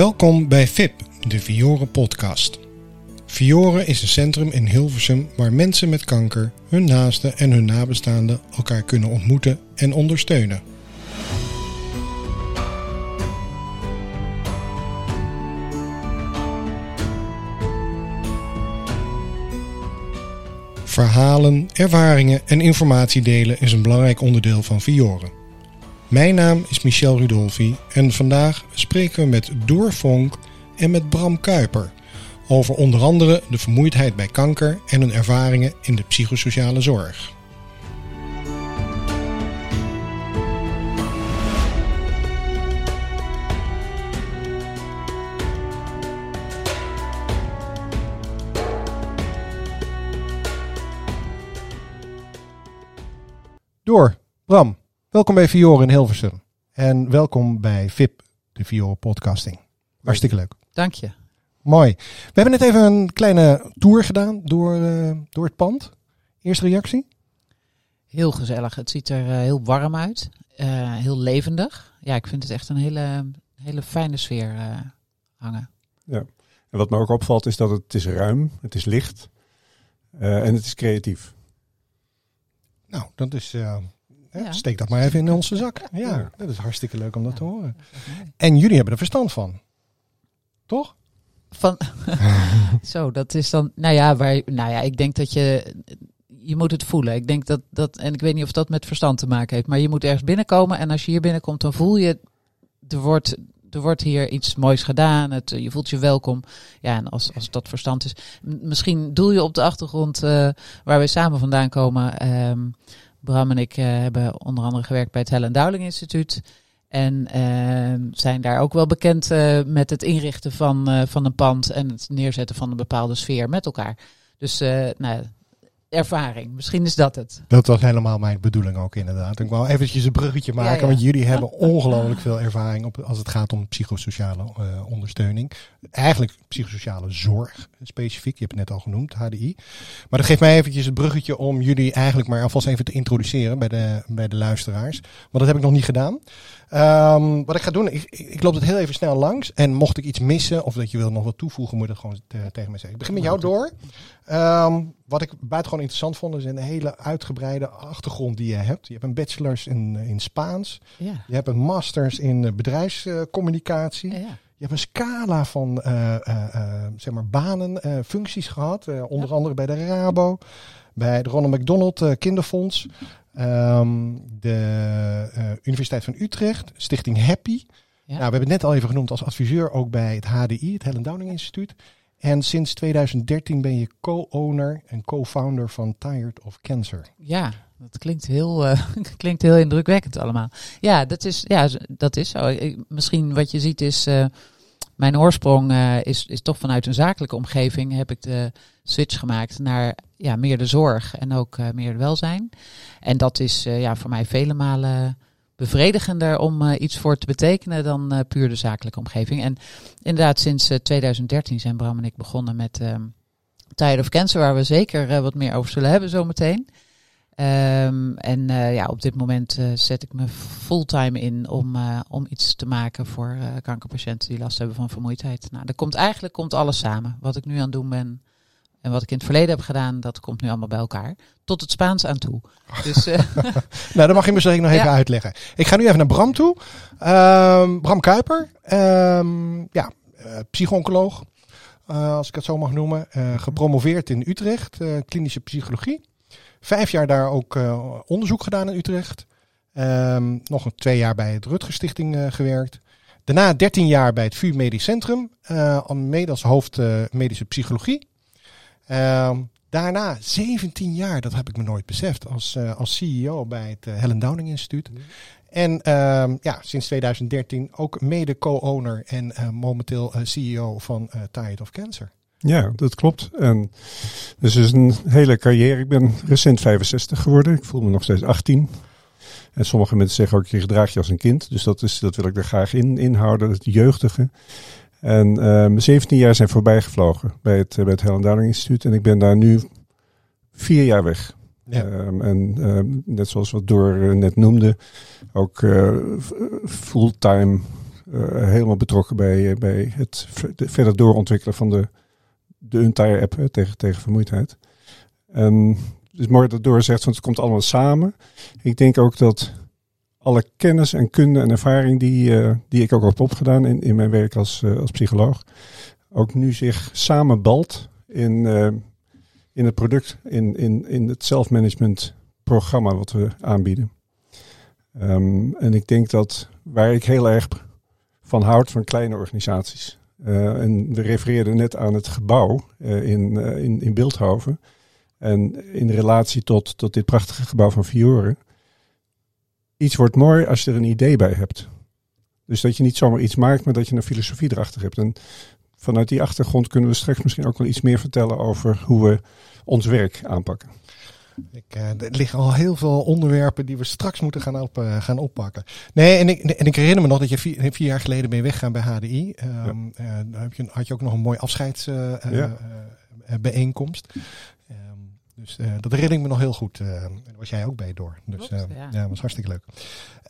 Welkom bij VIP, de Vioren podcast. Vioren is een centrum in Hilversum waar mensen met kanker, hun naasten en hun nabestaanden elkaar kunnen ontmoeten en ondersteunen. Verhalen, ervaringen en informatie delen is een belangrijk onderdeel van Vioren. Mijn naam is Michel Rudolfi en vandaag spreken we met Door Vonk en met Bram Kuiper over onder andere de vermoeidheid bij kanker en hun ervaringen in de psychosociale zorg. Door, Bram, welkom bij Vioren in Hilversum. En welkom bij VIP, de Vioren podcasting. Hartstikke leuk. Dank je. Mooi. We hebben net even een kleine tour gedaan door, uh, door het pand. Eerste reactie? Heel gezellig. Het ziet er uh, heel warm uit. Uh, heel levendig. Ja, ik vind het echt een hele, hele fijne sfeer hangen. Ja. En wat me ook opvalt is dat het is ruim, het is licht en het is creatief. Nou, dat is. Ja. Steek dat maar even in onze zak. Ja, dat is hartstikke leuk om dat te horen. En jullie hebben er verstand van. Toch? Van. Zo, dat is dan. Nou ja, waar, nou ja, ik denk dat je. Je moet het voelen. Ik denk dat dat. En ik weet niet of dat met verstand te maken heeft. Maar je moet ergens binnenkomen. En als je hier binnenkomt, dan voel je. Er wordt, er wordt hier iets moois gedaan. Het, je voelt je welkom. Ja, en als, als dat verstand is. Misschien doel je op de achtergrond uh, waar wij samen vandaan komen. Um, Bram en ik uh, hebben onder andere gewerkt bij het Helen Dowling Instituut. En uh, zijn daar ook wel bekend uh, met het inrichten van, van een pand en het neerzetten van een bepaalde sfeer met elkaar. Dus nou, ervaring. Misschien is dat het. Dat was helemaal mijn bedoeling ook inderdaad. Ik wou eventjes een bruggetje maken, ja, ja. want jullie hebben ongelooflijk veel ervaring op, als het gaat om psychosociale uh, ondersteuning. Eigenlijk psychosociale zorg specifiek, je hebt het net al genoemd, HDI. Maar dat geeft mij eventjes het bruggetje om jullie eigenlijk maar alvast even te introduceren bij de, bij de luisteraars. Want dat heb ik nog niet gedaan. Um, wat ik ga doen, ik, ik, loop het heel even snel langs. En mocht ik iets missen of dat je wil nog wat toevoegen, moet je dat gewoon te, tegen me zeggen. Ik begin met jou door. Um, wat ik buitengewoon interessant vond, is een hele uitgebreide achtergrond die je hebt. Je hebt een bachelor's in, in Spaans. Ja. Je hebt een masters in bedrijfscommunicatie. Ja, ja. Je hebt een scala van uh, uh, zeg maar banen, functies gehad. onder ja. andere bij de Rabo, bij de Ronald McDonald Kinderfonds. Um, de uh, Universiteit van Utrecht, Stichting Happy. Ja. Nou, we hebben het net al even genoemd als adviseur ook bij het HDI, het Helen Downing Instituut. En sinds 2013 ben je co-owner en co-founder van Tired of Cancer. Ja, dat klinkt heel, uh, klinkt heel indrukwekkend allemaal. Ja, dat is, ja, dat is zo. Misschien wat je ziet is, uh, mijn oorsprong uh, is, is toch vanuit een zakelijke omgeving heb ik de switch gemaakt naar ja, meer de zorg en ook uh, meer welzijn. En dat is uh, ja, voor mij vele malen bevredigender om iets voor te betekenen dan puur de zakelijke omgeving. En inderdaad, sinds uh, 2013 zijn Bram en ik begonnen met um, Tired of Cancer, waar we zeker wat meer over zullen hebben zometeen. Um, en ja, op dit moment zet ik me fulltime in om, om iets te maken voor kankerpatiënten die last hebben van vermoeidheid. Nou, komt eigenlijk komt alles samen. Wat ik nu aan het doen ben, en wat ik in het verleden heb gedaan, dat komt nu allemaal bij elkaar. Tot het Spaans aan toe. Dus, nou, dat mag je misschien nog even ja. uitleggen. Ik ga nu even naar Bram toe. Um, Bram Kuiper. Um, ja, psychooncoloog. Als ik het zo mag noemen. gepromoveerd in Utrecht. klinische psychologie. Vijf jaar daar ook onderzoek gedaan in Utrecht. Um, nog een twee jaar bij het Rutger Stichting gewerkt. Daarna 13 jaar bij het VU Medisch Centrum. mede als hoofd medische psychologie. Uh, daarna 17 jaar, dat heb ik me nooit beseft, als, uh, als CEO bij het uh, Helen Downing Instituut. Mm. En uh, ja, sinds 2013 ook mede co-owner en momenteel CEO van Tired of Cancer. Ja, dat klopt. En dus is een hele carrière. Ik ben recent 65 geworden. Ik voel me nog steeds 18. En sommige mensen zeggen ook, je gedraag je als een kind. Dus dat, is, dat wil ik er graag in inhouden, het jeugdige. En um, 17 jaar zijn voorbij gevlogen bij het, bij het Helen Dowling Instituut. En ik ben daar nu vier jaar weg. Ja. Um, en um, net zoals wat Door net noemde, ook uh, fulltime helemaal betrokken bij, bij het verder doorontwikkelen van de, de Untire app tegen, tegen vermoeidheid. Um, dus mooi dat Door zegt, want het komt allemaal samen. Ik denk ook dat alle kennis en kunde en ervaring die, die ik ook heb opgedaan in, in mijn werk als, als psycholoog, ook nu zich samenbalt in, in het product, in, in, in het zelfmanagement programma wat we aanbieden. Um, en ik denk dat waar ik heel erg van houd van kleine organisaties. Uh, en we refereerden net aan het gebouw uh, in, uh, in, in Beeldhoven. En in relatie tot, tot dit prachtige gebouw van Fiore. Iets wordt mooi als je er een idee bij hebt. Dus dat je niet zomaar iets maakt, maar dat je een filosofie erachter hebt. En vanuit die achtergrond kunnen we straks misschien ook wel iets meer vertellen over hoe we ons werk aanpakken. Ik, uh, er liggen al heel veel onderwerpen die we straks moeten gaan, op, uh, gaan oppakken. Nee, en ik, en ik herinner me nog dat je vier, vier jaar geleden ben weggaan bij HDI. Um, ja. uh, daar heb je, had je ook nog een mooi afscheidsbijeenkomst. Ja. Dus uh, dat herinner ik me nog heel goed. Uh, daar was jij ook bij door. Dus Klopt, uh, ja. ja, was hartstikke leuk.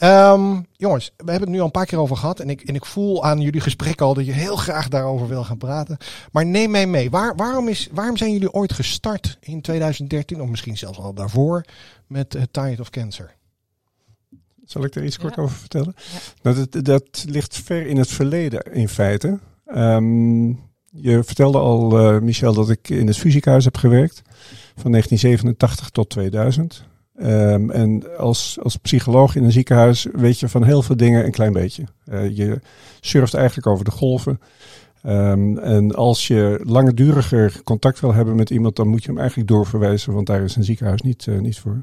Um, jongens, we hebben het nu al een paar keer over gehad. En ik, en ik voel aan jullie gesprek al dat je heel graag daarover wil gaan praten. Maar neem mij mee. Waar, waarom, is, waarom zijn jullie ooit gestart in 2013, of misschien zelfs al daarvoor, met uh, Tide of Cancer? Zal ik er iets kort ja. over vertellen? Ja. Nou, dat, dat ligt ver in het verleden in feite. Um, je vertelde al, uh, Michel, dat ik in het fysiehuis heb gewerkt. Van 1987 tot 2000. Um, en als, als psycholoog in een ziekenhuis weet je van heel veel dingen een klein beetje. Uh, je surft eigenlijk over de golven. Um, en als je langduriger contact wil hebben met iemand, dan moet je hem eigenlijk doorverwijzen, want daar is een ziekenhuis niet, uh, niet voor.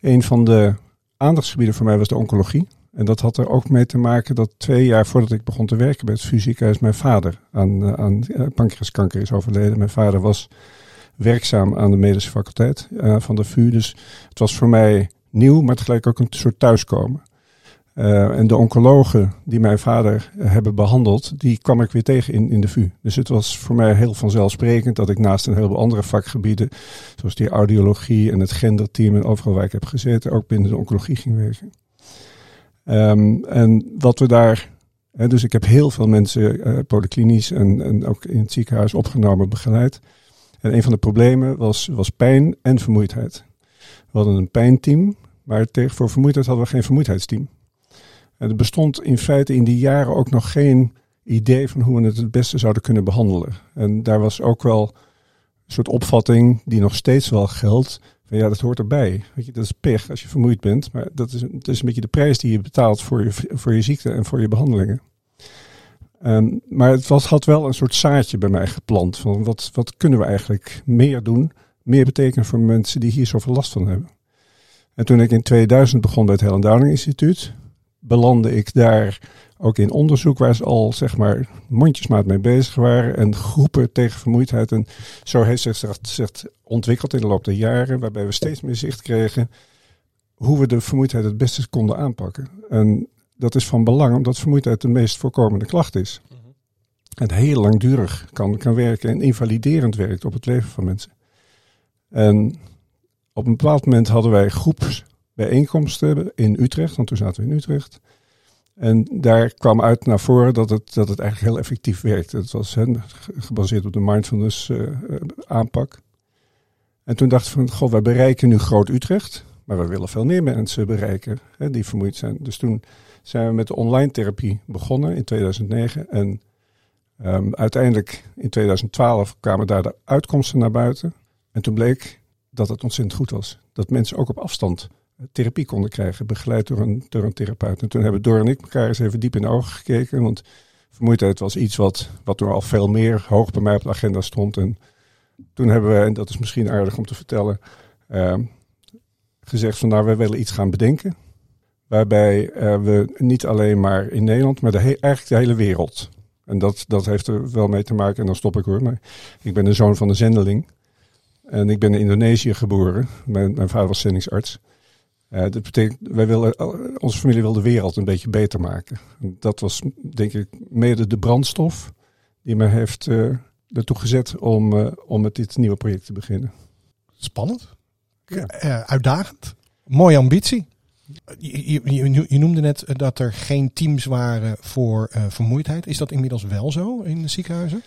Een van de aandachtsgebieden voor mij was de oncologie. En dat had er ook mee te maken dat twee jaar voordat ik begon te werken bij het fysiekhuis, mijn vader aan, uh, aan pancreaskanker is overleden. Mijn vader was werkzaam aan de medische faculteit uh, van de VU. Dus het was voor mij nieuw, maar tegelijk ook een soort thuiskomen. En de oncologen die mijn vader hebben behandeld, die kwam ik weer tegen in, in de VU. Dus het was voor mij heel vanzelfsprekend dat ik naast een heleboel andere vakgebieden, zoals die audiologie en het genderteam en overal waar ik heb gezeten, ook binnen de oncologie ging werken. Um, en wat we daar, hè, dus ik heb heel veel mensen uh, en, en ook in het ziekenhuis opgenomen, begeleid. En een van de problemen was, was pijn en vermoeidheid. We hadden een pijnteam, maar tegen voor vermoeidheid hadden we geen vermoeidheidsteam. En er bestond in feite in die jaren ook nog geen idee van hoe we het het beste zouden kunnen behandelen. En daar was ook wel een soort opvatting die nog steeds wel geldt. Ja, dat hoort erbij. Weet je, dat is pech als je vermoeid bent. Maar dat is, is een beetje de prijs die je betaalt voor je, voor je ziekte en voor je behandelingen. Um, maar het was, had wel een soort zaadje bij mij geplant. Van wat, wat kunnen we eigenlijk meer doen? Meer betekenen voor mensen die hier zoveel last van hebben. En toen ik in 2000 begon bij het Helen Downing Instituut, belandde ik daar ook in onderzoek waar ze al zeg maar mondjesmaat mee bezig waren. En groepen tegen vermoeidheid. En zo heeft zich, zich ontwikkeld in de loop der jaren, waarbij we steeds meer zicht kregen hoe we de vermoeidheid het beste konden aanpakken. En dat is van belang omdat vermoeidheid de meest voorkomende klacht is. -hmm. En heel langdurig kan, kan werken en invaliderend werkt op het leven van mensen. En op een bepaald moment hadden wij groepsbijeenkomsten in Utrecht, want toen zaten we in Utrecht. En daar kwam uit naar voren dat het, dat het eigenlijk heel effectief werkte. Het was gebaseerd op de mindfulness uh, aanpak. En toen dachten we van, goh, wij bereiken nu Groot Utrecht, maar we willen veel meer mensen bereiken die vermoeid zijn. Dus toen zijn we met de online therapie begonnen in 2009. En um, uiteindelijk in 2012 kwamen daar de uitkomsten naar buiten. En toen bleek dat het ontzettend goed was. Dat mensen ook op afstand therapie konden krijgen, begeleid door een, door een therapeut. En toen hebben Dor en ik elkaar eens even diep in de ogen gekeken. Want vermoeidheid was iets wat, wat er al veel meer hoog bij mij op de agenda stond. En toen hebben we, en dat is misschien aardig om te vertellen, uh, gezegd van nou, wij willen iets gaan bedenken. Waarbij uh, we niet alleen maar in Nederland, maar de eigenlijk de hele wereld. En dat, dat heeft er wel mee te maken, en dan stop ik hoor. Maar ik ben de zoon van een zendeling. En ik ben in Indonesië geboren. Mijn, mijn vader was zendingsarts. Uh, dat betekent, wij willen, onze familie wil de wereld een beetje beter maken. En dat was denk ik mede de brandstof die me heeft uh, ertoe gezet om, om met dit nieuwe project te beginnen. Spannend. Ja. uitdagend. Mooie ambitie. Je, je, je, noemde net dat er geen teams waren voor uh, vermoeidheid. Is dat inmiddels wel zo in de ziekenhuizen?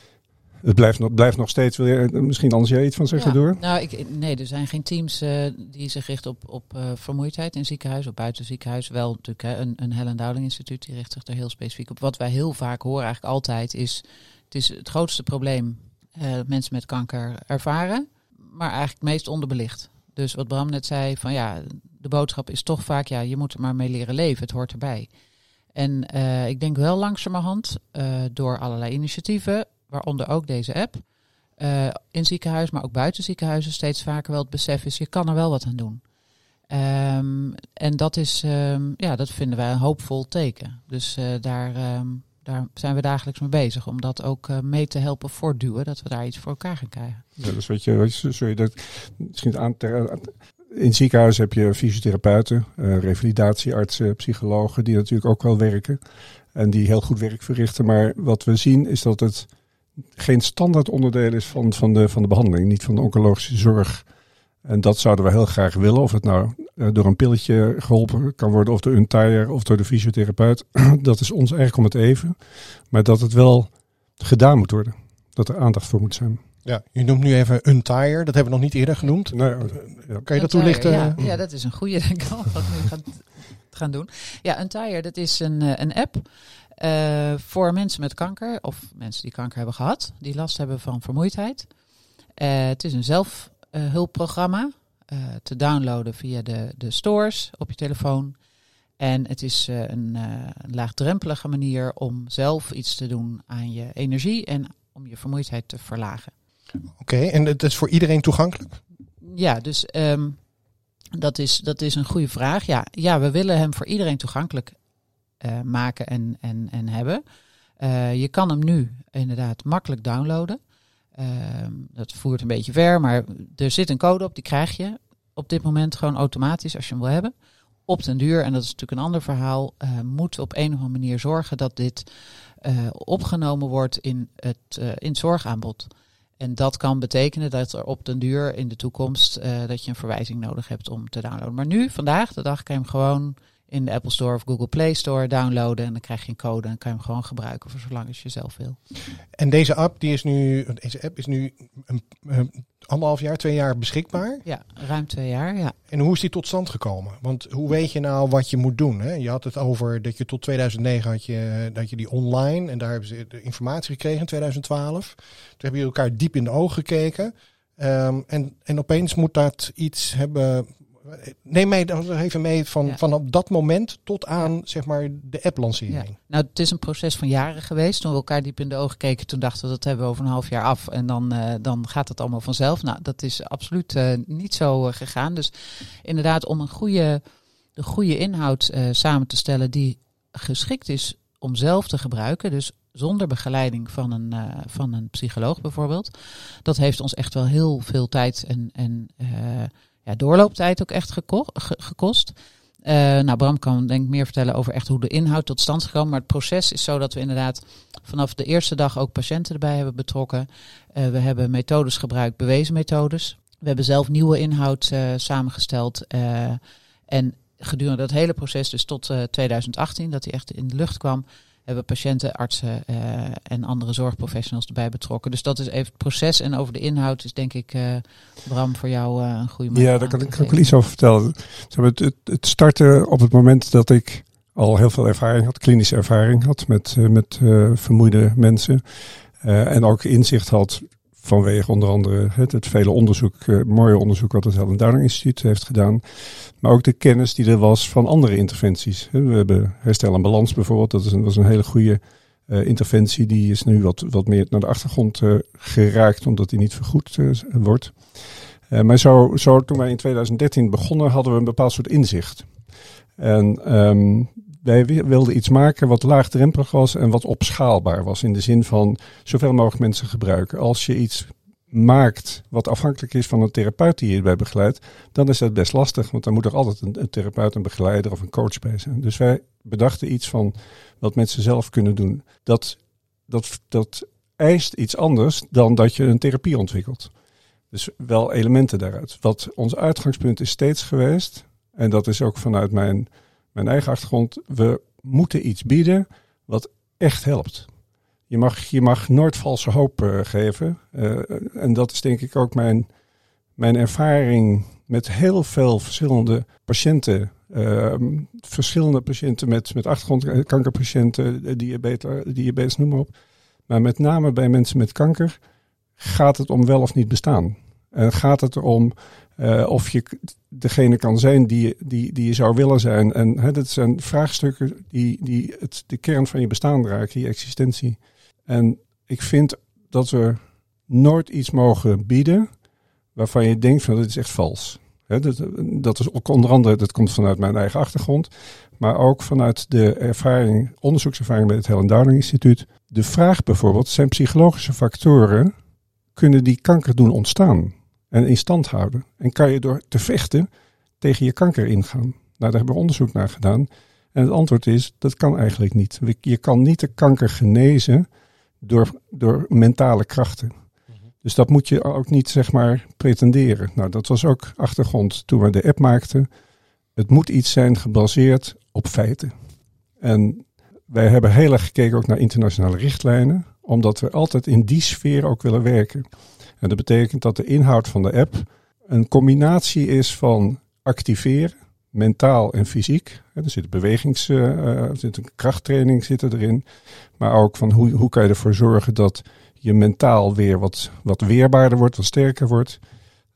Het blijft nog, blijft nog steeds. Wil je misschien anders jij iets van zeggen door? Nou, ik, nee, er zijn geen teams uh, die zich richten op, op uh, vermoeidheid in ziekenhuis, op buiten ziekenhuis. Wel natuurlijk hè, een, een Helen Dowling Instituut die richt zich er heel specifiek op. Wat wij heel vaak horen eigenlijk altijd is, het is het grootste probleem uh, dat mensen met kanker ervaren, maar eigenlijk het meest onderbelicht. Dus wat Bram net zei, van ja, de boodschap is toch vaak, ja, je moet er maar mee leren leven, het hoort erbij. En ik denk wel langzamerhand, door allerlei initiatieven, waaronder ook deze app, uh, in ziekenhuis, maar ook buiten ziekenhuizen steeds vaker wel het besef is, je kan er wel wat aan doen. Um, en dat is, um, ja, dat vinden wij een hoopvol teken. Dus uh, daar, um, daar zijn we dagelijks mee bezig om dat ook uh, mee te helpen voortduwen, dat we daar iets voor elkaar gaan krijgen. Ja, dus weet je, sorry, dat, misschien aan in het ziekenhuis heb je fysiotherapeuten, revalidatieartsen, psychologen, die natuurlijk ook wel werken. En die heel goed werk verrichten. Maar wat we zien is dat het geen standaard onderdeel is van, van, de, van de behandeling, niet van de oncologische zorg. En dat zouden we heel graag willen. Of het nou uh, door een pilletje geholpen kan worden, of door een tire, of door de fysiotherapeut. dat is ons eigenlijk om het even. Maar dat het wel gedaan moet worden. Dat er aandacht voor moet zijn. Ja, je noemt nu even een tire. Dat hebben we nog niet eerder genoemd. Nee, ja. Kan je dat toelichten? Ja, ja, dat is een goede, denk ik al, wat we nu gaan, gaan doen. Ja, een tire, dat is een, eh, een app uh, voor mensen met kanker of mensen die kanker hebben gehad, die last hebben van vermoeidheid. Uh, het is een zelfhulpprogramma uh, te downloaden via de, de stores op je telefoon. En het is een, een, laagdrempelige manier om zelf iets te doen aan je energie en om je vermoeidheid te verlagen. Oké, en het is voor iedereen toegankelijk? Ja, dus um, dat, is, dat is een goede vraag. Ja, ja, we willen hem voor iedereen toegankelijk uh, maken en, en, en hebben. Uh, je kan hem nu inderdaad makkelijk downloaden. Uh, dat voert een beetje ver, maar er zit een code op, die krijg je op dit moment gewoon automatisch als je hem wil hebben. Op den duur, en dat is natuurlijk een ander verhaal, moet op een of andere manier zorgen dat dit opgenomen wordt in het, in zorgaanbod. En dat kan betekenen dat er op den duur in de toekomst dat je een verwijzing nodig hebt om te downloaden. Maar nu, vandaag, de dag, kan je hem gewoon in de Apple Store of Google Play Store downloaden. En dan krijg je een code en kan je hem gewoon gebruiken voor zolang als je zelf wil. En deze app, die is nu, deze app is nu een, een, anderhalf jaar, twee jaar beschikbaar? Ja, ruim twee jaar, ja. En hoe is die tot stand gekomen? Want hoe weet je nou wat je moet doen? Hè? Je had het over dat je tot 2009 had je, dat je die online en daar hebben ze de informatie gekregen in 2012. Toen hebben jullie elkaar diep in de ogen gekeken. Um, en, en opeens moet dat iets hebben Neem mij even mee van, ja. van op dat moment tot aan zeg maar, de app-lancering. Ja. Nou, het is een proces van jaren geweest. Toen we elkaar diep in de ogen keken, toen dachten we dat hebben we over een half jaar af. En dan, uh, dan gaat het allemaal vanzelf. Nou, dat is absoluut uh, niet zo uh, gegaan. Dus inderdaad, om een goede, de goede inhoud samen te stellen die geschikt is om zelf te gebruiken. Dus zonder begeleiding van een, van een psycholoog bijvoorbeeld. Dat heeft ons echt wel heel veel tijd en, en ja, doorlooptijd ook echt geko gekost. Uh, nou, Bram kan denk ik meer vertellen over echt hoe de inhoud tot stand is gekomen. Maar het proces is zo dat we inderdaad vanaf de eerste dag ook patiënten erbij hebben betrokken. Uh, we hebben methodes gebruikt, bewezen methodes. We hebben zelf nieuwe inhoud uh, samengesteld. en gedurende dat hele proces, dus tot 2018, dat hij echt in de lucht kwam, hebben patiënten, artsen uh, en andere zorgprofessionals erbij betrokken. Dus dat is even het proces. En over de inhoud is denk ik, uh, Bram, voor jou uh, een goede manier. Ja, daar kan ik ook wel iets over vertellen. Het, het, het startte op het moment dat ik al heel veel ervaring had, klinische ervaring had met, met vermoeide mensen. en ook inzicht had vanwege onder andere het, het vele onderzoek, uh, mooie onderzoek wat het Helen Downing Instituut heeft gedaan. Maar ook de kennis die er was van andere interventies. We hebben herstel en balans bijvoorbeeld, dat is een, was een hele goede uh, interventie. Die is nu wat, wat meer naar de achtergrond uh, geraakt, omdat die niet vergoed wordt. maar zo, zo toen wij in 2013 begonnen, hadden we een bepaald soort inzicht. En um, wij wilden iets maken wat laagdrempelig was en wat opschaalbaar was. In de zin van zoveel mogelijk mensen gebruiken. Als je iets maakt wat afhankelijk is van een therapeut die je erbij begeleidt, dan is dat best lastig. Want dan moet er altijd een, een therapeut, een begeleider of een coach bij zijn. Dus wij bedachten iets van wat mensen zelf kunnen doen. Dat, dat, dat eist iets anders dan dat je een therapie ontwikkelt. Dus wel elementen daaruit. Wat ons uitgangspunt is steeds geweest, en dat is ook vanuit mijn, mijn eigen achtergrond, we moeten iets bieden wat echt helpt. Je mag, je mag nooit valse hoop uh, geven. Uh, en dat is denk ik ook mijn, mijn ervaring met heel veel verschillende patiënten. Uh, verschillende patiënten met, met achtergrond, kankerpatiënten, diabetes, diabetes, noem maar op. Maar met name bij mensen met kanker gaat het om wel of niet bestaan. Gaat het erom uh, of je degene kan zijn die, die, die je zou willen zijn. En hè, dat zijn vraagstukken die, die het, de kern van je bestaan raken, je existentie. En ik vind dat we nooit iets mogen bieden waarvan je denkt van dit is echt vals. Dat, dat is ook onder andere, dat komt vanuit mijn eigen achtergrond, maar ook vanuit de ervaring, onderzoekservaring bij het Helen Downing Instituut. De vraag bijvoorbeeld, zijn psychologische factoren, kunnen die kanker doen ontstaan en in stand houden? En kan je door te vechten tegen je kanker ingaan? Nou, daar hebben we onderzoek naar gedaan. En het antwoord is, dat kan eigenlijk niet. Je kan niet de kanker genezen door, door mentale krachten. Dus dat moet je ook niet, zeg maar, pretenderen. Nou, dat was ook achtergrond toen we de app maakten. Het moet iets zijn gebaseerd op feiten. En wij hebben heel erg gekeken ook naar internationale richtlijnen, omdat we altijd in die sfeer ook willen werken. En dat betekent dat de inhoud van de app een combinatie is van activeren, mentaal en fysiek. Er zit bewegings, uh, er zit een krachttraining zit erin. Maar ook van hoe, hoe kan je ervoor zorgen dat je mentaal weer wat, wat weerbaarder wordt, wat sterker wordt.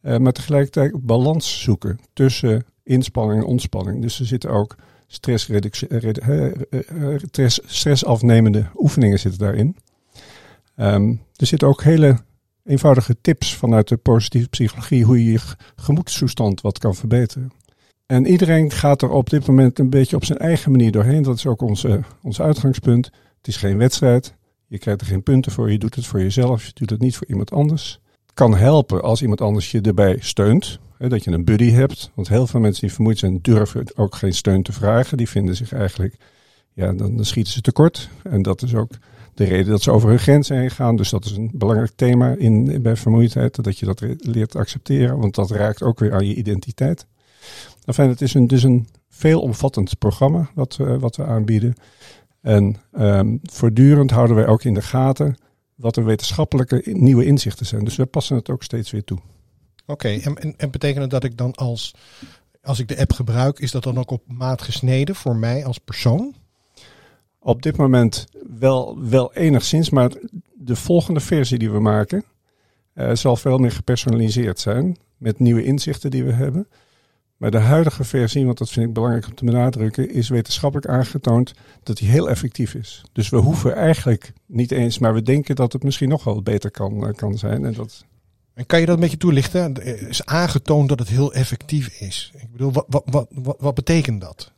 Uh, maar tegelijkertijd balans zoeken tussen inspanning en ontspanning. Dus er zitten ook stress, stressafnemende oefeningen zitten daarin. Um, er zitten ook hele eenvoudige tips vanuit de positieve psychologie hoe je je gemoedstoestand wat kan verbeteren. En iedereen gaat er op dit moment een beetje op zijn eigen manier doorheen. Dat is ook onze, ons uitgangspunt. Het is geen wedstrijd. Je krijgt er geen punten voor. Je doet het voor jezelf. Je doet het niet voor iemand anders. Het kan helpen als iemand anders je erbij steunt. Hè, dat je een buddy hebt. Want heel veel mensen die vermoeid zijn durven ook geen steun te vragen. Die vinden zich eigenlijk, ja, dan, dan schieten ze tekort. En dat is ook de reden dat ze over hun grenzen heen gaan. Dus dat is een belangrijk thema in, bij vermoeidheid. Dat je dat leert accepteren. Want dat raakt ook weer aan je identiteit. Enfin, het is een, dus een veelomvattend programma wat, wat we aanbieden. En um, voortdurend houden wij ook in de gaten wat de wetenschappelijke nieuwe inzichten zijn. Dus we passen het ook steeds weer toe. Oké, en, en, en betekent het dat ik dan als, als ik de app gebruik, is dat dan ook op maat gesneden voor mij als persoon? Op dit moment wel, wel enigszins, maar de volgende versie die we maken uh, zal veel meer gepersonaliseerd zijn. Met nieuwe inzichten die we hebben. Maar de huidige versie, want dat vind ik belangrijk om te benadrukken, is wetenschappelijk aangetoond dat die heel effectief is. Dus we hoeven eigenlijk niet eens, maar we denken dat het misschien nog wel beter kan, eh, kan zijn. En, dat... en kan je dat een beetje toelichten? Is aangetoond dat het heel effectief is. Ik bedoel, wat, wat, wat, wat betekent dat?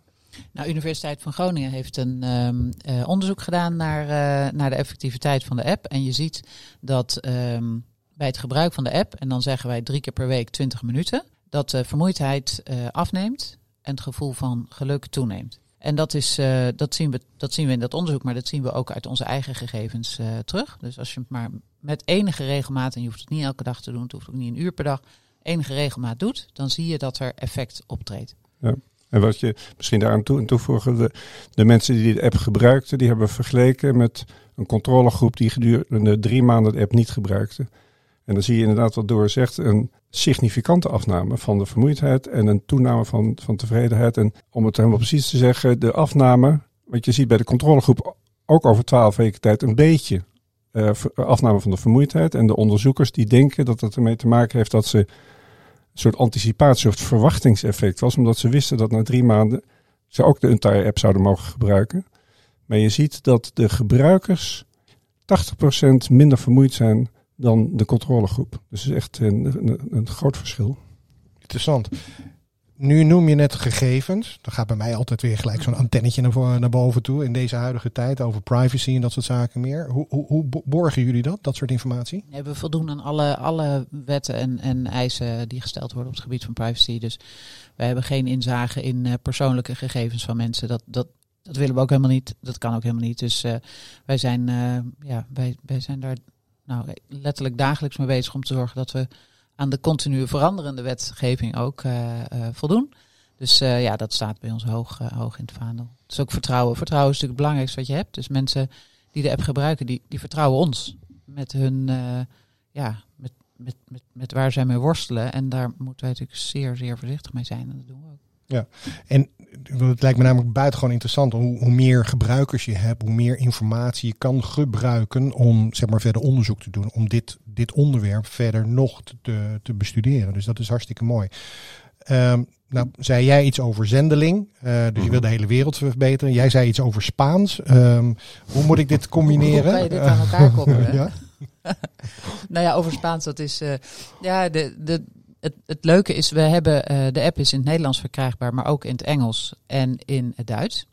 Nou, Universiteit van Groningen heeft een um, uh, onderzoek gedaan naar, uh, naar de effectiviteit van de app. En je ziet dat um, bij het gebruik van de app, en dan zeggen wij drie keer per week 20 minuten, dat de vermoeidheid uh, afneemt en het gevoel van geluk toeneemt. En dat, is, dat, zien we, dat zien we in dat onderzoek, maar dat zien we ook uit onze eigen gegevens terug. Dus als je het maar met enige regelmaat, en je hoeft het niet elke dag te doen, het hoeft ook niet een uur per dag, enige regelmaat doet, dan zie je dat er effect optreedt. Ja. En wat je misschien daaraan toe, toevoegen, de, de mensen die de app gebruikten, die hebben vergeleken met een controlegroep die gedurende drie maanden de app niet gebruikte. En dan zie je inderdaad wat Door zegt, een significante afname van de vermoeidheid en een toename van, van tevredenheid. En om het helemaal precies te zeggen, de afname, wat je ziet bij de controlegroep ook over twaalf weken tijd een beetje uh, afname van de vermoeidheid. En de onderzoekers die denken dat het ermee te maken heeft dat ze soort anticipatie of verwachtingseffect was, omdat ze wisten dat na drie maanden ze ook de Entire app zouden mogen gebruiken. Maar je ziet dat de gebruikers 80% minder vermoeid zijn dan de controlegroep. Dus is echt een, een, een groot verschil. Interessant. Nu noem je net gegevens. Dan gaat bij mij altijd weer gelijk zo'n antennetje naar, naar boven toe. In deze huidige tijd over privacy en dat soort zaken meer. Hoe, hoe, hoe borgen jullie dat, dat soort informatie? Nee, we voldoen aan alle, alle wetten en, en eisen die gesteld worden op het gebied van privacy. Dus wij hebben geen inzage in uh, persoonlijke gegevens van mensen. Dat, dat, dat willen we ook helemaal niet. Dat kan ook helemaal niet. Dus uh, wij, zijn, uh, ja, wij, wij zijn daar nou, letterlijk dagelijks mee bezig om te zorgen dat we aan de continue veranderende wetgeving ook uh, uh, voldoen. Dus uh, ja, dat staat bij ons hoog, hoog in het vaandel. Het is ook vertrouwen. Vertrouwen is natuurlijk het belangrijkste wat je hebt. Dus mensen die de app gebruiken, die, die vertrouwen ons met hun, ja, met, met, met, met waar zij mee worstelen. En daar moeten wij natuurlijk zeer, zeer voorzichtig mee zijn. En dat doen we ook. Ja, en het lijkt me namelijk buitengewoon interessant. Hoe, hoe meer gebruikers je hebt, hoe meer informatie je kan gebruiken om zeg maar, verder onderzoek te doen. Om dit, dit onderwerp verder nog te, te bestuderen. Dus dat is hartstikke mooi. Um, nou, zei jij iets over zendeling. Uh, dus je wil de hele wereld verbeteren. Jij zei iets over Spaans. Um, hoe moet ik dit combineren? Hoe kan je dit aan elkaar koppelen? ja? nou ja, over Spaans, dat is. Uh, ja, de, de, het, het leuke is, we hebben. Uh, de app is in het Nederlands verkrijgbaar, maar ook in het Engels en in het Duits.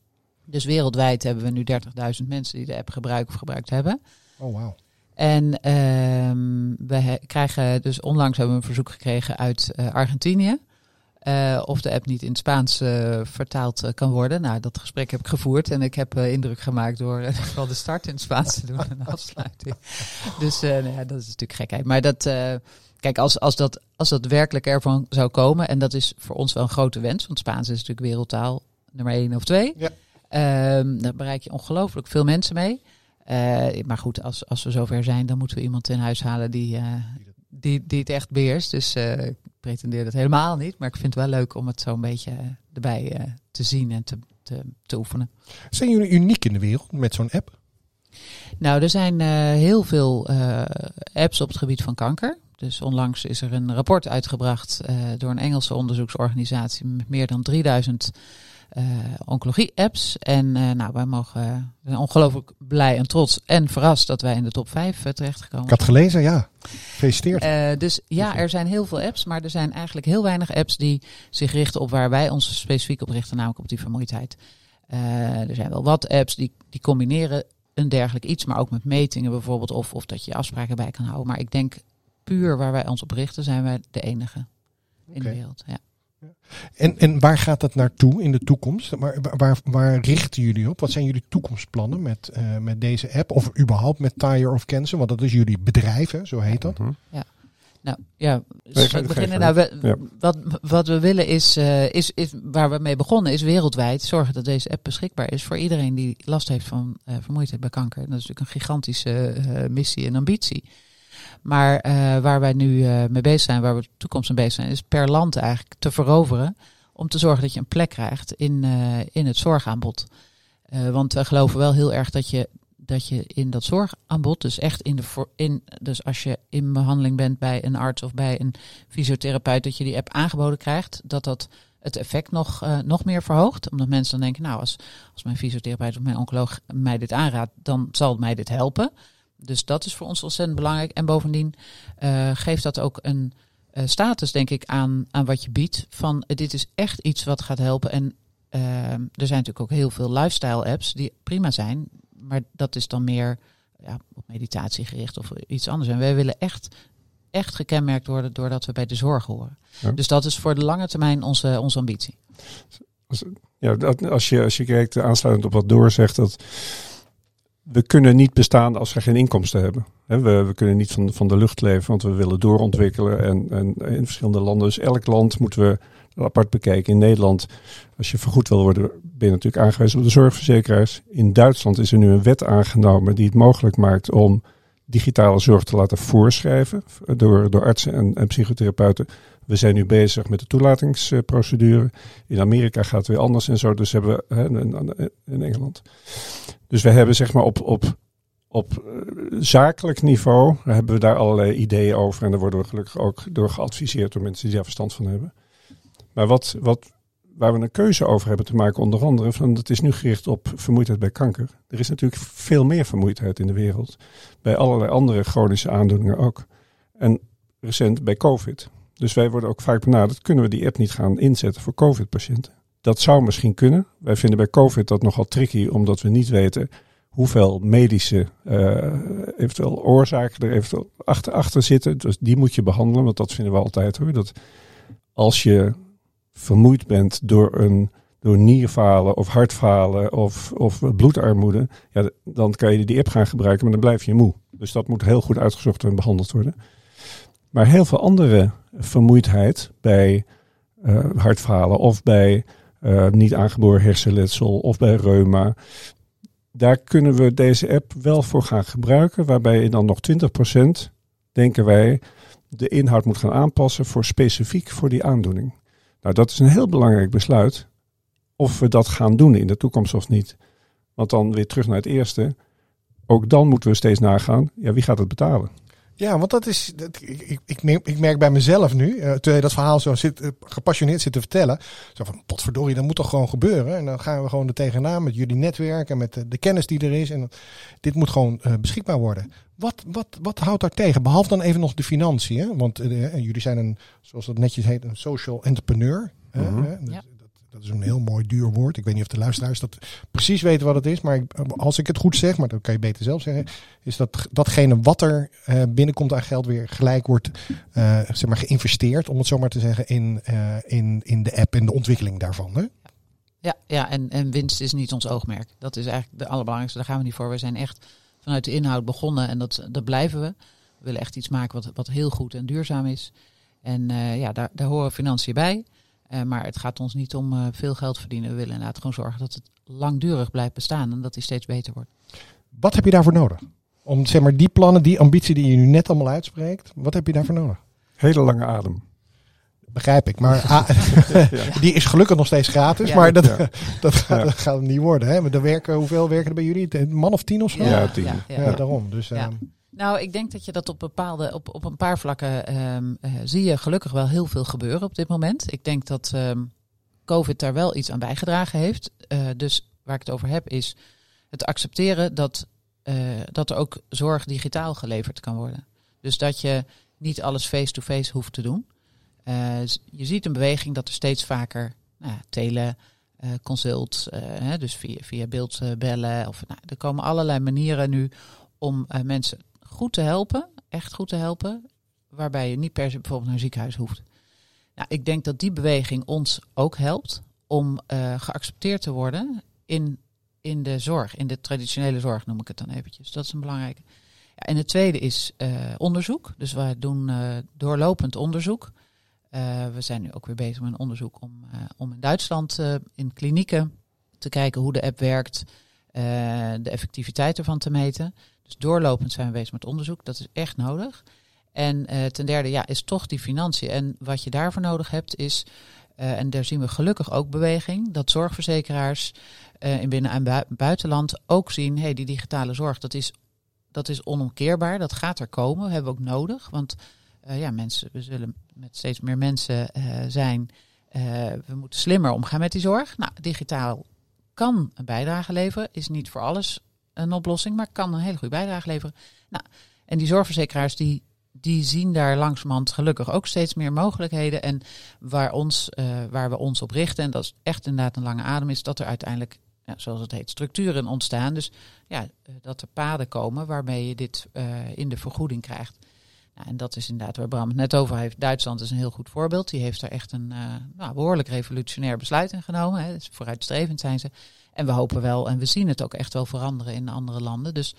Dus wereldwijd hebben we nu 30.000 mensen die de app gebruiken of gebruikt hebben. Oh, wauw. En um, we krijgen dus onlangs hebben we een verzoek gekregen uit Argentinië. Uh, of de app niet in het Spaans uh, vertaald uh, kan worden. Nou, dat gesprek heb ik gevoerd en ik heb indruk gemaakt door vooral de start in het Spaans te doen en de afsluiting. Dus nou ja, dat is natuurlijk gekheid. Maar dat, kijk, als, als, dat, als dat werkelijk ervan zou komen, en dat is voor ons wel een grote wens, want Spaans is natuurlijk wereldtaal nummer één of twee. Ja. Um, daar bereik je ongelooflijk veel mensen mee. maar goed, als, als we zover zijn, dan moeten we iemand in huis halen die, die, die het echt beheerst. Dus pretendeer dat helemaal niet. Maar ik vind het wel leuk om het zo een beetje eh, erbij te zien en te, te, te, oefenen. Zijn jullie uniek in de wereld met zo'n app? Nou, er zijn heel veel apps op het gebied van kanker. Dus onlangs is er een rapport uitgebracht door een Engelse onderzoeksorganisatie met meer dan 3000 uh, oncologie-apps. En uh, nou, wij mogen, zijn ongelooflijk blij en trots en verrast dat wij in de top 5 uh, terechtgekomen Ik had gelezen, ja. Gefeliciteerd. dus ja, er zijn heel veel apps, maar er zijn eigenlijk heel weinig apps die zich richten op waar wij ons specifiek op richten, namelijk op die vermoeidheid. er zijn wel wat apps die, die combineren een dergelijk iets, maar ook met metingen bijvoorbeeld, of, of dat je afspraken bij kan houden. Maar ik denk puur waar wij ons op richten, zijn wij de enige in de wereld. Ja. En, en waar gaat dat naartoe in de toekomst? Waar, waar, waar richten jullie op? Wat zijn jullie toekomstplannen met, uh, met deze app? Of überhaupt met Tire of Cancer? Want dat is jullie bedrijf, hè? zo heet dat. Ja. Nou ja, dus we beginnen. Nou, we, ja. wat, wat we willen is, uh, is, is, waar we mee begonnen, is wereldwijd zorgen dat deze app beschikbaar is voor iedereen die last heeft van uh, vermoeidheid bij kanker. Dat is natuurlijk een gigantische missie en ambitie. Maar uh, waar wij nu uh, mee bezig zijn, waar we de toekomst mee bezig zijn, is per land eigenlijk te veroveren. Om te zorgen dat je een plek krijgt in, uh, in het zorgaanbod. want we geloven wel heel erg dat je, dat je in dat zorgaanbod, dus echt in de in, dus als je in behandeling bent bij een arts of bij een fysiotherapeut, dat je die app aangeboden krijgt, dat dat het effect nog, nog meer verhoogt. Omdat mensen dan denken, nou, als, als mijn fysiotherapeut of mijn oncoloog mij dit aanraadt, dan zal mij dit helpen. Dus dat is voor ons ontzettend belangrijk. En bovendien uh, geeft dat ook een uh, status, denk ik, aan, aan wat je biedt. Van uh, dit is echt iets wat gaat helpen. En er zijn natuurlijk ook heel veel lifestyle apps die prima zijn. Maar dat is dan meer ja, op meditatie gericht of iets anders. En wij willen echt, echt gekenmerkt worden doordat we bij de zorg horen. Ja. Dus dat is voor de lange termijn onze, onze ambitie. Ja, als je, als je kijkt, aansluitend op wat Door zegt, dat we kunnen niet bestaan als we geen inkomsten hebben. we, we, kunnen niet van, van de lucht leven, want we willen doorontwikkelen. En, en in verschillende landen, dus elk land moeten we apart bekijken. In Nederland, als je vergoed wil worden, ben je natuurlijk aangewezen op de zorgverzekeraars. In Duitsland is er nu een wet aangenomen die het mogelijk maakt om digitale zorg te laten voorschrijven door, door artsen en, en psychotherapeuten. We zijn nu bezig met de toelatingsprocedure. In Amerika gaat het weer anders en zo. Dus hebben we in, in Engeland. Dus we hebben zeg maar op, op, op eh, zakelijk niveau hebben we daar allerlei ideeën over. En daar worden we gelukkig ook door geadviseerd door mensen die daar verstand van hebben. Maar wat, wat, waar we een keuze over hebben te maken, onder andere, van dat is nu gericht op vermoeidheid bij kanker. Er is natuurlijk veel meer vermoeidheid in de wereld. Bij allerlei andere chronische aandoeningen ook. En recent bij COVID. Dus wij worden ook vaak benaderd, kunnen we die app niet gaan inzetten voor COVID-patiënten? Dat zou misschien kunnen. Wij vinden bij COVID dat nogal tricky, omdat we niet weten hoeveel medische uh, eventueel oorzaken er eventueel achter, achter zitten. Dus die moet je behandelen, want dat vinden we altijd hoor. Dat als je vermoeid bent door een door nierfalen of hartfalen of, of bloedarmoede, ja, dan kan je die app gaan gebruiken, maar dan blijf je moe. Dus dat moet heel goed uitgezocht en behandeld worden. Maar heel veel andere vermoeidheid bij uh, hartfalen of bij uh, niet aangeboren hersenletsel of bij reuma. Daar kunnen we deze app wel voor gaan gebruiken, waarbij dan nog 20% denken wij de inhoud moet gaan aanpassen voor specifiek voor die aandoening. Nou, dat is een heel belangrijk besluit of we dat gaan doen in de toekomst of niet. Want dan weer terug naar het eerste. Ook dan moeten we steeds nagaan, ja, wie gaat het betalen? Ja, want dat is. Dat, ik, ik, ik, merk, ik merk bij mezelf nu, uh, terwijl je dat verhaal zo zit, uh, gepassioneerd zit te vertellen. Zo van, potverdorie, dat moet toch gewoon gebeuren. En dan gaan we gewoon er tegenaan met jullie netwerk en met de, de kennis die er is. En dit moet gewoon uh, beschikbaar worden. Wat, wat, wat houdt daar tegen? Behalve dan even nog de financiën. Want jullie zijn een, zoals dat netjes heet, een social entrepreneur. Mm -hmm. ja. Dat is een heel mooi duur woord. Ik weet niet of de luisteraars dat precies weten wat het is. Maar als ik het goed zeg, maar dat kan je beter zelf zeggen. Is dat datgene wat er uh, binnenkomt aan geld weer gelijk wordt uh, zeg maar geïnvesteerd. Om het zo maar te zeggen in, uh, in, in de app en de ontwikkeling daarvan. Hè? Ja, ja en, en winst is niet ons oogmerk. Dat is eigenlijk de allerbelangrijkste. Daar gaan we niet voor. We zijn echt vanuit de inhoud begonnen en dat, dat blijven we. We willen echt iets maken wat, wat heel goed en duurzaam is. En ja, daar, daar horen financiën bij. Uh, maar het gaat ons niet om uh, veel geld verdienen. We willen inderdaad gewoon zorgen dat het langdurig blijft bestaan en dat die steeds beter wordt. Wat heb je daarvoor nodig? Om zeg maar die plannen, die ambitie die je nu net allemaal uitspreekt, wat heb je daarvoor nodig? Hele lange adem. Begrijp ik, maar ah, ja. die is gelukkig nog steeds gratis, ja. maar dat, ja. dat, gaat, dat gaat niet worden. Hè? Maar er werken, hoeveel werken er bij jullie? Een man of tien of zo? Ja, tien. Ja, daarom. Dus, uh, nou, ik denk dat je dat op bepaalde, op, op een paar vlakken um, uh, zie je gelukkig wel heel veel gebeuren op dit moment. Ik denk dat um, COVID daar wel iets aan bijgedragen heeft. Uh, dus waar ik het over heb is het accepteren dat, uh, dat er ook zorg digitaal geleverd kan worden. Dus dat je niet alles face-to-face -face hoeft te doen. je ziet een beweging dat er steeds vaker nou, tele, consult, dus via, via beeldbellen. Of, nou, er komen allerlei manieren nu om mensen goed te helpen, echt goed te helpen, waarbij je niet per se bijvoorbeeld naar een ziekenhuis hoeft. Nou, ik denk dat die beweging ons ook helpt om uh, geaccepteerd te worden in, in de zorg, in de traditionele zorg noem ik het dan eventjes. Dat is een belangrijke. Ja, en het tweede is uh, onderzoek. Dus wij doen uh, doorlopend onderzoek. we zijn nu ook weer bezig met een onderzoek om, om in Duitsland in klinieken te kijken hoe de app werkt, de effectiviteit ervan te meten. Dus doorlopend zijn we bezig met onderzoek. Dat is echt nodig. En uh, ten derde, ja, is toch die financiën. En wat je daarvoor nodig hebt is, uh, en daar zien we gelukkig ook beweging, dat zorgverzekeraars uh, in binnen- en bu buitenland ook zien, hey, die digitale zorg, dat is, dat is onomkeerbaar. Dat gaat er komen. We hebben ook nodig. Want ja, mensen, we zullen met steeds meer mensen zijn. we moeten slimmer omgaan met die zorg. Nou, digitaal kan een bijdrage leveren. Is niet voor alles een oplossing, maar kan een hele goede bijdrage leveren. Nou, en die zorgverzekeraars die, die zien daar langzamerhand gelukkig ook steeds meer mogelijkheden. En waar, ons, uh, waar we ons op richten, en dat is echt inderdaad een lange adem, is dat er uiteindelijk, ja, zoals het heet, structuren ontstaan. Dus ja, uh, dat er paden komen waarmee je dit uh, in de vergoeding krijgt. Nou, en dat is inderdaad waar Bram het net over heeft. Duitsland is een heel goed voorbeeld. Die heeft daar echt een nou, behoorlijk revolutionair besluit in genomen. Hè. Dus vooruitstrevend zijn ze. En we hopen wel, en we zien het ook echt wel veranderen in andere landen. Dus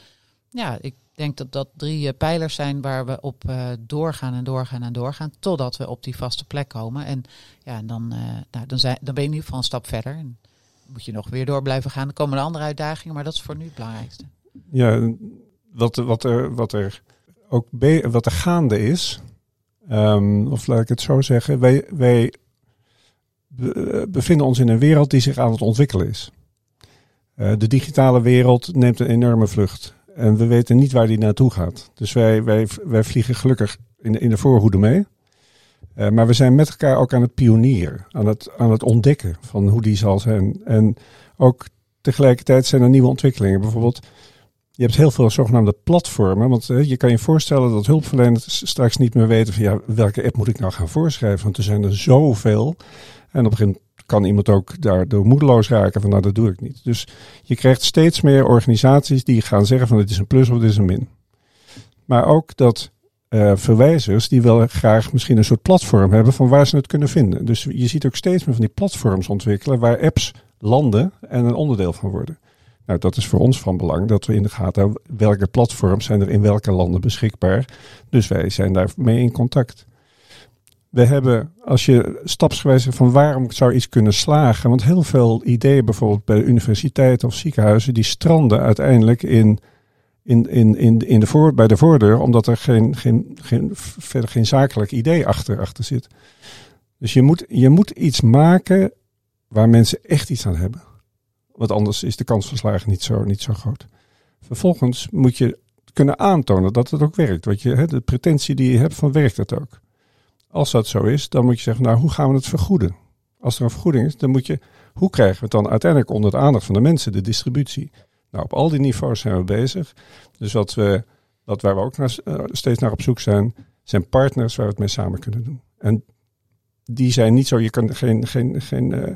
ja, ik denk dat dat drie uh, pijlers zijn waar we op uh, doorgaan en doorgaan en doorgaan. Totdat we op die vaste plek komen. En ja, dan, uh, nou, dan, zijn, dan ben je in ieder geval een stap verder. En moet je nog weer door blijven gaan. Er komen er andere uitdagingen, maar dat is voor nu het belangrijkste. Ja, wat, wat, er, wat, er, ook wat er gaande is, um, of laat ik het zo zeggen, wij, wij bevinden ons in een wereld die zich aan het ontwikkelen is. Uh, de digitale wereld neemt een enorme vlucht. En we weten niet waar die naartoe gaat. Dus wij, wij, wij vliegen gelukkig in de, in de voorhoede mee. Uh, maar we zijn met elkaar ook aan het pionieren, aan het, aan het ontdekken van hoe die zal zijn. En ook tegelijkertijd zijn er nieuwe ontwikkelingen. Bijvoorbeeld, je hebt heel veel zogenaamde platformen. Want uh, je kan je voorstellen dat hulpverleners straks niet meer weten van ja, welke app moet ik nou gaan voorschrijven. Want er zijn er zoveel. En op een gegeven kan iemand ook daardoor moedeloos raken van nou dat doe ik niet. Dus je krijgt steeds meer organisaties die gaan zeggen van dit is een plus of dit is een min. Maar ook dat uh, verwijzers die wel graag misschien een soort platform hebben van waar ze het kunnen vinden. Dus je ziet ook steeds meer van die platforms ontwikkelen waar apps landen en een onderdeel van worden. Nou, dat is voor ons van belang dat we in de gaten welke platforms zijn er in welke landen beschikbaar. Dus wij zijn daarmee in contact. We hebben, als je stapsgewijs van waarom zou iets kunnen slagen, want heel veel ideeën bijvoorbeeld bij universiteiten of ziekenhuizen, die stranden uiteindelijk in, in, in, in, in de voor, bij de voordeur, omdat er geen, geen, geen, verder geen zakelijk idee achter, achter zit. Dus je moet, je moet iets maken waar mensen echt iets aan hebben. Want anders is de kans van slagen niet zo, niet zo groot. Vervolgens moet je kunnen aantonen dat het ook werkt. Want je, de pretentie die je hebt van werkt het ook. Als dat zo is, dan moet je zeggen, nou hoe gaan we het vergoeden? Als er een vergoeding is, dan moet je, hoe krijgen we het dan uiteindelijk onder de aandacht van de mensen, de distributie? Nou, op al die niveaus zijn we bezig. Dus wat we, wat waar we ook naar, uh, steeds naar op zoek zijn, zijn partners waar we het mee samen kunnen doen. En die zijn niet zo, je kan geen, geen, geen, uh,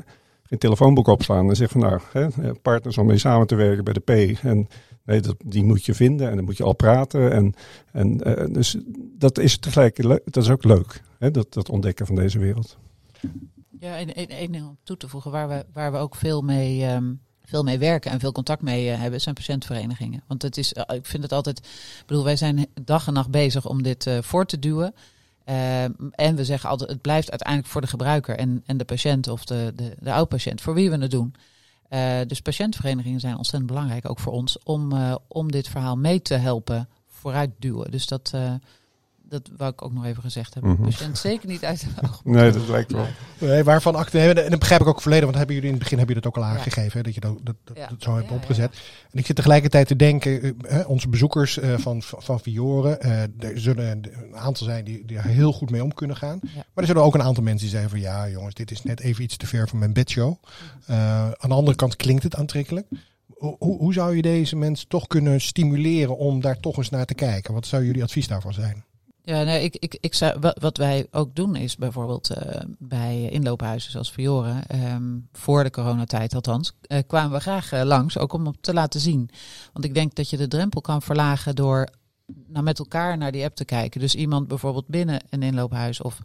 telefoonboek opslaan en zeggen van nou, hè, partners om mee samen te werken bij de P. En nee, dat, die moet je vinden en dan moet je al praten. En, en uh, dus dat is tegelijk, dat is ook leuk, hè, dat, dat ontdekken van deze wereld. Ja, en één ding om toe te voegen, waar we, waar we ook veel mee, um, veel mee werken en veel contact mee uh, hebben, zijn patiëntverenigingen. Want het is, uh, ik vind het altijd, ik bedoel, wij zijn dag en nacht bezig om dit voor te duwen. Uh, en we zeggen altijd, het blijft uiteindelijk voor de gebruiker en, en de patiënt of de, de, de oud-patiënt, voor wie we het doen. Uh, dus patiëntverenigingen zijn ontzettend belangrijk, ook voor ons, om, uh, om dit verhaal mee te helpen vooruit duwen. Dus dat, dat wou ik ook nog even gezegd hebben. Mm -hmm. Patiënt zeker niet uit de oog. Nee, dat lijkt wel. Nee, waarvan acte hebben. En dat begrijp ik ook volledig, want hebben jullie in het begin hebben jullie dat ook al aangegeven, ja. dat je dat, dat, dat, ja. dat zo hebt ja, opgezet. En ik zit tegelijkertijd te denken, uh, onze bezoekers uh, van, van Vioren, uh, er zullen een aantal zijn die, die er heel goed mee om kunnen gaan. Maar er zullen ook een aantal mensen die zeggen van ja jongens, dit is net even iets te ver van mijn bedshow. aan de andere kant klinkt het aantrekkelijk. Hoe, hoe zou je deze mensen toch kunnen stimuleren om daar toch eens naar te kijken? Wat zou jullie advies daarvoor zijn? Ja, ik, ik, ik zou, wat wij ook doen is bijvoorbeeld uh, bij inloophuizen zoals Vioren, um, voor de coronatijd althans, uh, kwamen we graag uh, langs, ook om te laten zien. Want ik denk dat je de drempel kan verlagen door nou, met elkaar naar die app te kijken. Dus iemand bijvoorbeeld binnen een inloophuis of,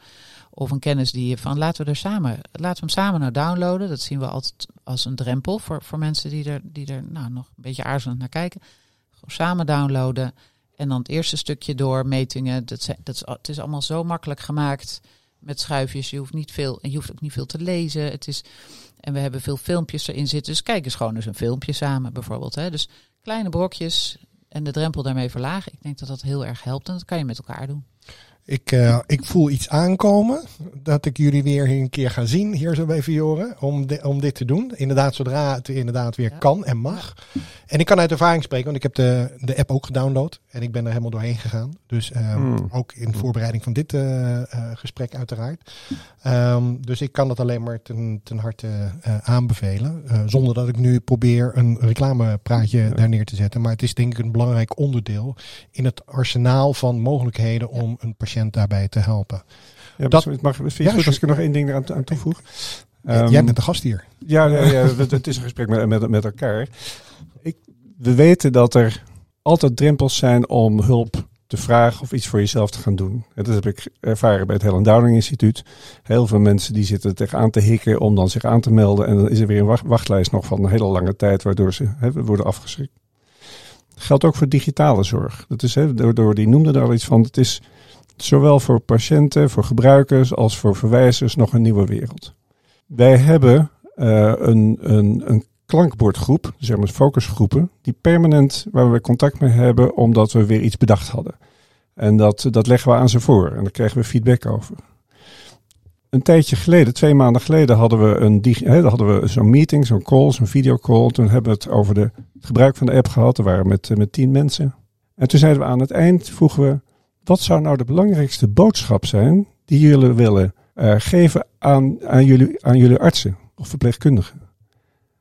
of een kennis die van laten we er samen, laten we hem samen nou downloaden. Dat zien we altijd als een drempel voor, voor mensen die er, die er nou, nog een beetje aarzelend naar kijken. Gewoon samen downloaden. En dan het eerste stukje door metingen. Dat, dat is, het is allemaal zo makkelijk gemaakt met schuifjes. Je hoeft niet veel en je hoeft ook niet veel te lezen. Het is, en we hebben veel filmpjes erin zitten. Dus kijk eens gewoon eens een filmpje samen bijvoorbeeld. Hè. Dus kleine brokjes en de drempel daarmee verlagen. Ik denk dat dat heel erg helpt en dat kan je met elkaar doen. Ik, uh, ik voel iets aankomen dat ik jullie weer een keer ga zien hier zo bij Vioren om, de, om dit te doen. Inderdaad, zodra het inderdaad weer ja. kan en mag. En ik kan uit ervaring spreken, want ik heb de, de app ook gedownload en ik ben er helemaal doorheen gegaan. Dus um, hmm. ook in voorbereiding van dit uh, uh, gesprek uiteraard. Um, dus ik kan dat alleen maar ten, ten harte aanbevelen. zonder dat ik nu probeer een reclamepraatje ja. daar neer te zetten. Maar het is denk ik een belangrijk onderdeel in het arsenaal van mogelijkheden om een patiënt daarbij te helpen. Ja, dat mag, vind je ja, goed als ik er nog één ding eraan aan toevoeg. Um, Jij bent de gast hier. Ja, ja, ja het, is een gesprek met, met, met elkaar. Ik, we weten dat er altijd drempels zijn om hulp te vragen of iets voor jezelf te gaan doen. Dat heb ik ervaren bij het Helen Downing Instituut. Heel veel mensen die zitten tegenaan te hikken om dan zich aan te melden. En dan is er weer een wacht, wachtlijst nog van een hele lange tijd, waardoor ze he, worden afgeschrikt. Dat geldt ook voor digitale zorg. Dat is, he, door, door, die noemde er al iets van. Het is zowel voor patiënten, voor gebruikers als voor verwijzers nog een nieuwe wereld. Wij hebben uh, een, een, een klankbordgroep, zeg maar focusgroepen, die permanent waar we contact mee hebben omdat we weer iets bedacht hadden. En dat, dat leggen we aan ze voor en daar krijgen we feedback over. Een tijdje geleden, twee maanden geleden, hadden we, een, hadden we zo'n meeting, zo'n call, zo'n videocall. Toen hebben we het over de, het gebruik van de app gehad. We waren met, met tien mensen. En toen zeiden we aan het eind, vroegen we, wat zou nou de belangrijkste boodschap zijn die jullie willen uh, geven aan, aan, jullie, aan jullie artsen of verpleegkundigen?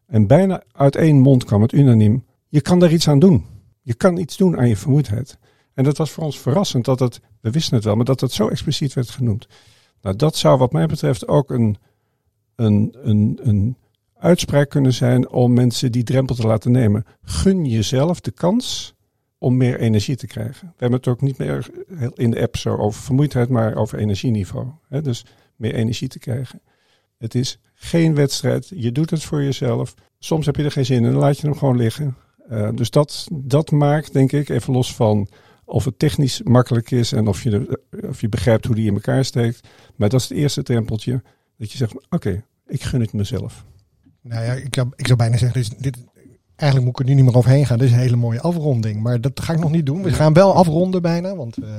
En bijna uit één mond kwam het unaniem: je kan daar iets aan doen. Je kan iets doen aan je vermoeidheid. En dat was voor ons verrassend dat het, we wisten het wel, maar dat het zo expliciet werd genoemd. Nou, dat zou wat mij betreft ook een, een, een, een uitspraak kunnen zijn om mensen die drempel te laten nemen. Gun jezelf de kans om meer energie te krijgen. We hebben het ook niet meer in de app zo over vermoeidheid, maar over energieniveau. Dus meer energie te krijgen. Het is geen wedstrijd. Je doet het voor jezelf. Soms heb je er geen zin in, dan laat je hem gewoon liggen. Uh, dus dat, dat maakt, denk ik, even los van of het technisch makkelijk is en of je, de- of je begrijpt hoe die in elkaar steekt. Maar dat is het eerste drempeltje. Dat je zegt, oké, ik gun het mezelf. Nou ja, ik, zou- ik zou bijna zeggen, dit, eigenlijk moet ik er nu niet meer overheen gaan. Dit is een hele mooie afronding. Maar dat ga ik nog niet doen. We gaan wel afronden bijna, want eh,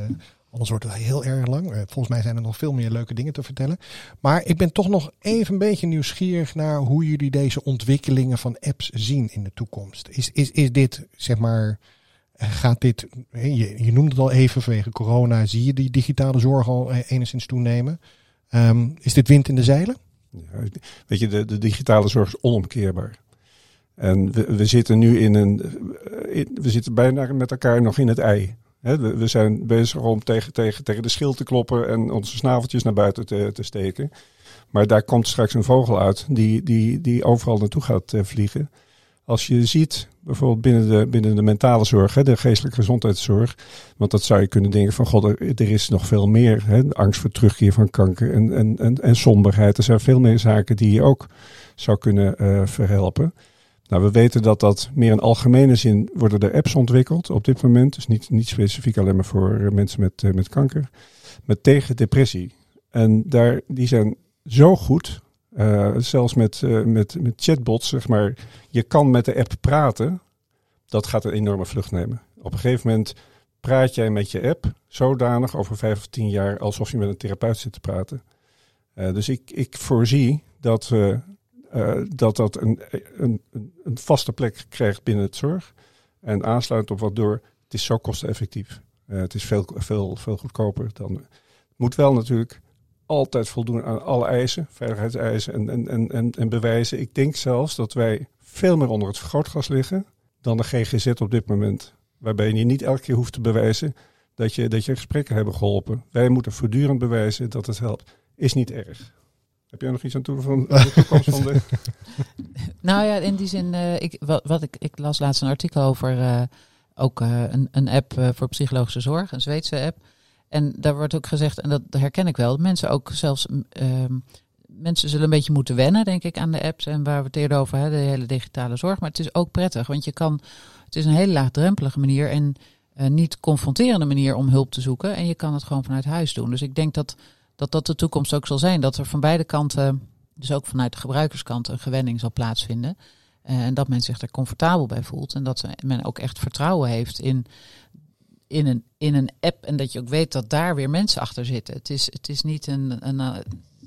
anders wordt het heel erg lang. Eh, volgens mij zijn er nog veel meer leuke dingen te vertellen. Maar ik ben toch nog even een beetje nieuwsgierig naar hoe jullie deze ontwikkelingen van apps zien in de toekomst. Is, is, is dit, zeg maar, eh, gaat dit, je, je noemde het al even vanwege corona, zie je die digitale zorg al eh, enigszins toenemen? Ehm, is dit wind in de zeilen? Ja, weet je, de, de digitale zorg is onomkeerbaar. En we, zitten nu in een. eh, we zitten bijna met elkaar nog in het ei. We, zijn bezig om tegen, tegen, tegen de schil te kloppen en onze snaveltjes naar buiten te, te steken. Maar daar komt straks een vogel uit die, die, die overal naartoe gaat eh, vliegen. Als je ziet, bijvoorbeeld binnen de, binnen de mentale zorg, hè, de geestelijke gezondheidszorg. Want dat zou je kunnen denken van, god, er, is nog veel meer. Hè, angst voor terugkeer van kanker en, en, en, en somberheid. Er zijn veel meer zaken die je ook zou kunnen eh, verhelpen. Nou, we weten dat dat meer in algemene zin worden er apps ontwikkeld op dit moment. Dus niet, niet specifiek alleen maar voor eh, mensen met, eh, met kanker. Maar tegen depressie. En daar, die zijn zo goed. eh, zelfs met, met, met chatbots, zeg maar. Je kan met de app praten. Dat gaat een enorme vlucht nemen. Op een gegeven moment praat jij met je app zodanig over vijf of tien jaar alsof je met een therapeut zit te praten. Dus ik, ik voorzie dat eh, eh, dat, dat een, een, een- vaste plek krijgt binnen het zorg. En aansluit op wat door, het is zo kosteneffectief. Eh, het is veel, veel, veel goedkoper dan. Het moet wel natuurlijk altijd voldoen aan alle eisen, veiligheidseisen en, en, en, en, en bewijzen. Ik denk zelfs dat wij veel meer onder het vergrootglas liggen dan de GGZ op dit moment. Waarbij je niet elke keer hoeft te bewijzen dat je, dat je gesprekken hebben geholpen. Wij moeten voortdurend bewijzen dat het helpt. Is niet erg. Heb jij nog iets aan toe van de toekomst van de... Nou ja, in die zin, eh, ik, wat, ik, ik las laatst een artikel over eh, ook eh, een, een app voor psychologische zorg, een Zweedse app. En daar wordt ook gezegd, en dat herken ik wel, mensen ook zelfs, ehm, mensen zullen een beetje moeten wennen, denk ik, aan de apps en waar we het eerder over hadden, de hele digitale zorg. Maar het is ook prettig, want je kan, het is een hele laagdrempelige manier en niet confronterende manier om hulp te zoeken. En je kan het gewoon vanuit huis doen. Dus ik denk dat dat, dat de toekomst ook zal zijn, dat er van beide kanten dus ook vanuit de gebruikerskant een gewenning zal plaatsvinden. Eh, en dat men zich er comfortabel bij voelt. En dat men ook echt vertrouwen heeft in, in, een, in een app. En dat je ook weet dat daar weer mensen achter zitten. Het is, het is, niet, een, een, eh,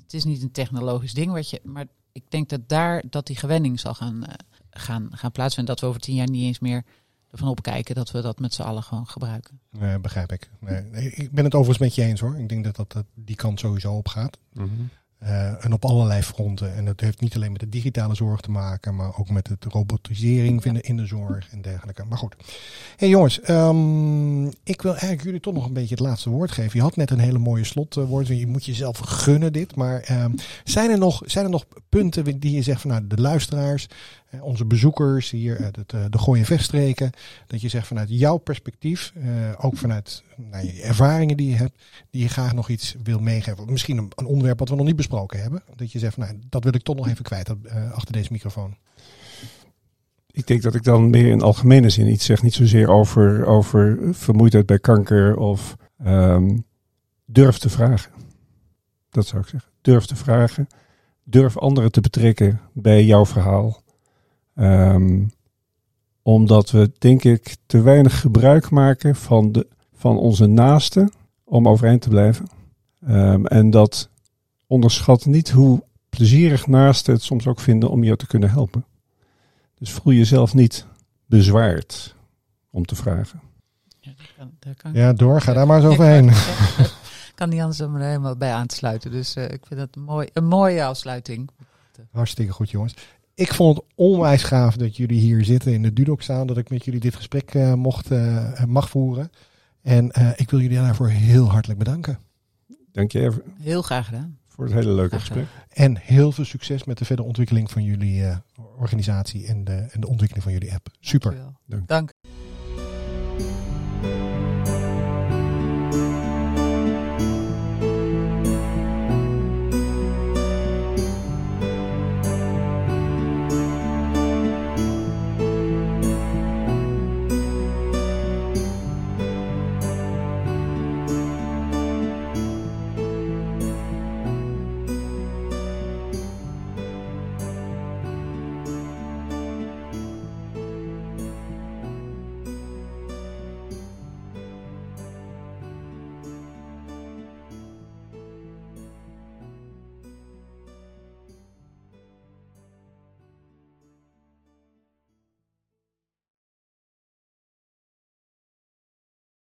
het is niet een technologisch ding. Wat je, maar ik denk dat daar dat die gewenning zal gaan, eh, gaan, gaan plaatsvinden. Dat we over tien jaar niet eens meer ervan opkijken dat we dat met z'n allen gewoon gebruiken. Nee, begrijp ik. Nee, ik ben het overigens met je eens hoor. Ik denk dat, dat, dat die kant sowieso op gaat. Eh, en op allerlei fronten. En dat heeft niet alleen met de digitale zorg te maken, maar ook met het robotisering in, de, in de zorg en dergelijke. Maar goed. hey jongens, ehm, ik wil eigenlijk jullie toch nog een beetje het laatste woord geven. Je had net een hele mooie slotwoord. Je moet jezelf gunnen dit. Maar ehm, zijn, er nog, zijn er nog punten die je zegt van nou, de luisteraars, onze bezoekers hier, uit het, eh, de Gooien Vechtstreken, dat je zegt vanuit jouw perspectief, eh, ook vanuit nou, ervaringen die je hebt, die je graag nog iets wil meegeven. Misschien een, een onderwerp wat we nog niet besproken hebben. Dat je zegt, nou, dat wil ik toch nog even kwijt eh, achter deze microfoon. Ik denk dat ik dan meer in algemene zin iets zeg. Niet zozeer over, over vermoeidheid bij kanker of ehm, durf te vragen. Dat zou ik zeggen. Durf te vragen. Durf anderen te betrekken bij jouw verhaal. Ehm, omdat we, denk ik, te weinig gebruik maken van, de, van onze naasten om overeind te blijven. Ehm, en dat onderschat niet hoe plezierig naasten het soms ook vinden om jou te kunnen helpen. Dus voel jezelf niet bezwaard om te vragen. Ja, daar kan, Ja, door. Ga daar maar eens overheen. Ik kan niet anders dan me er helemaal bij aan te sluiten. Dus eh, ik vind een, mooi, een mooie afsluiting. Hartstikke goed, jongens. Ik vond het onwijs gaaf dat jullie hier zitten in de Dudok staan. Dat ik met jullie dit gesprek eh, mocht, eh, mag voeren. En eh, ik wil jullie daarvoor heel hartelijk bedanken. Dank je even Heel graag gedaan. voor het hele leuke gesprek. En heel veel succes met de verdere ontwikkeling van jullie eh, organisatie en de, en de ontwikkeling van jullie app. Super. Dank. Dank.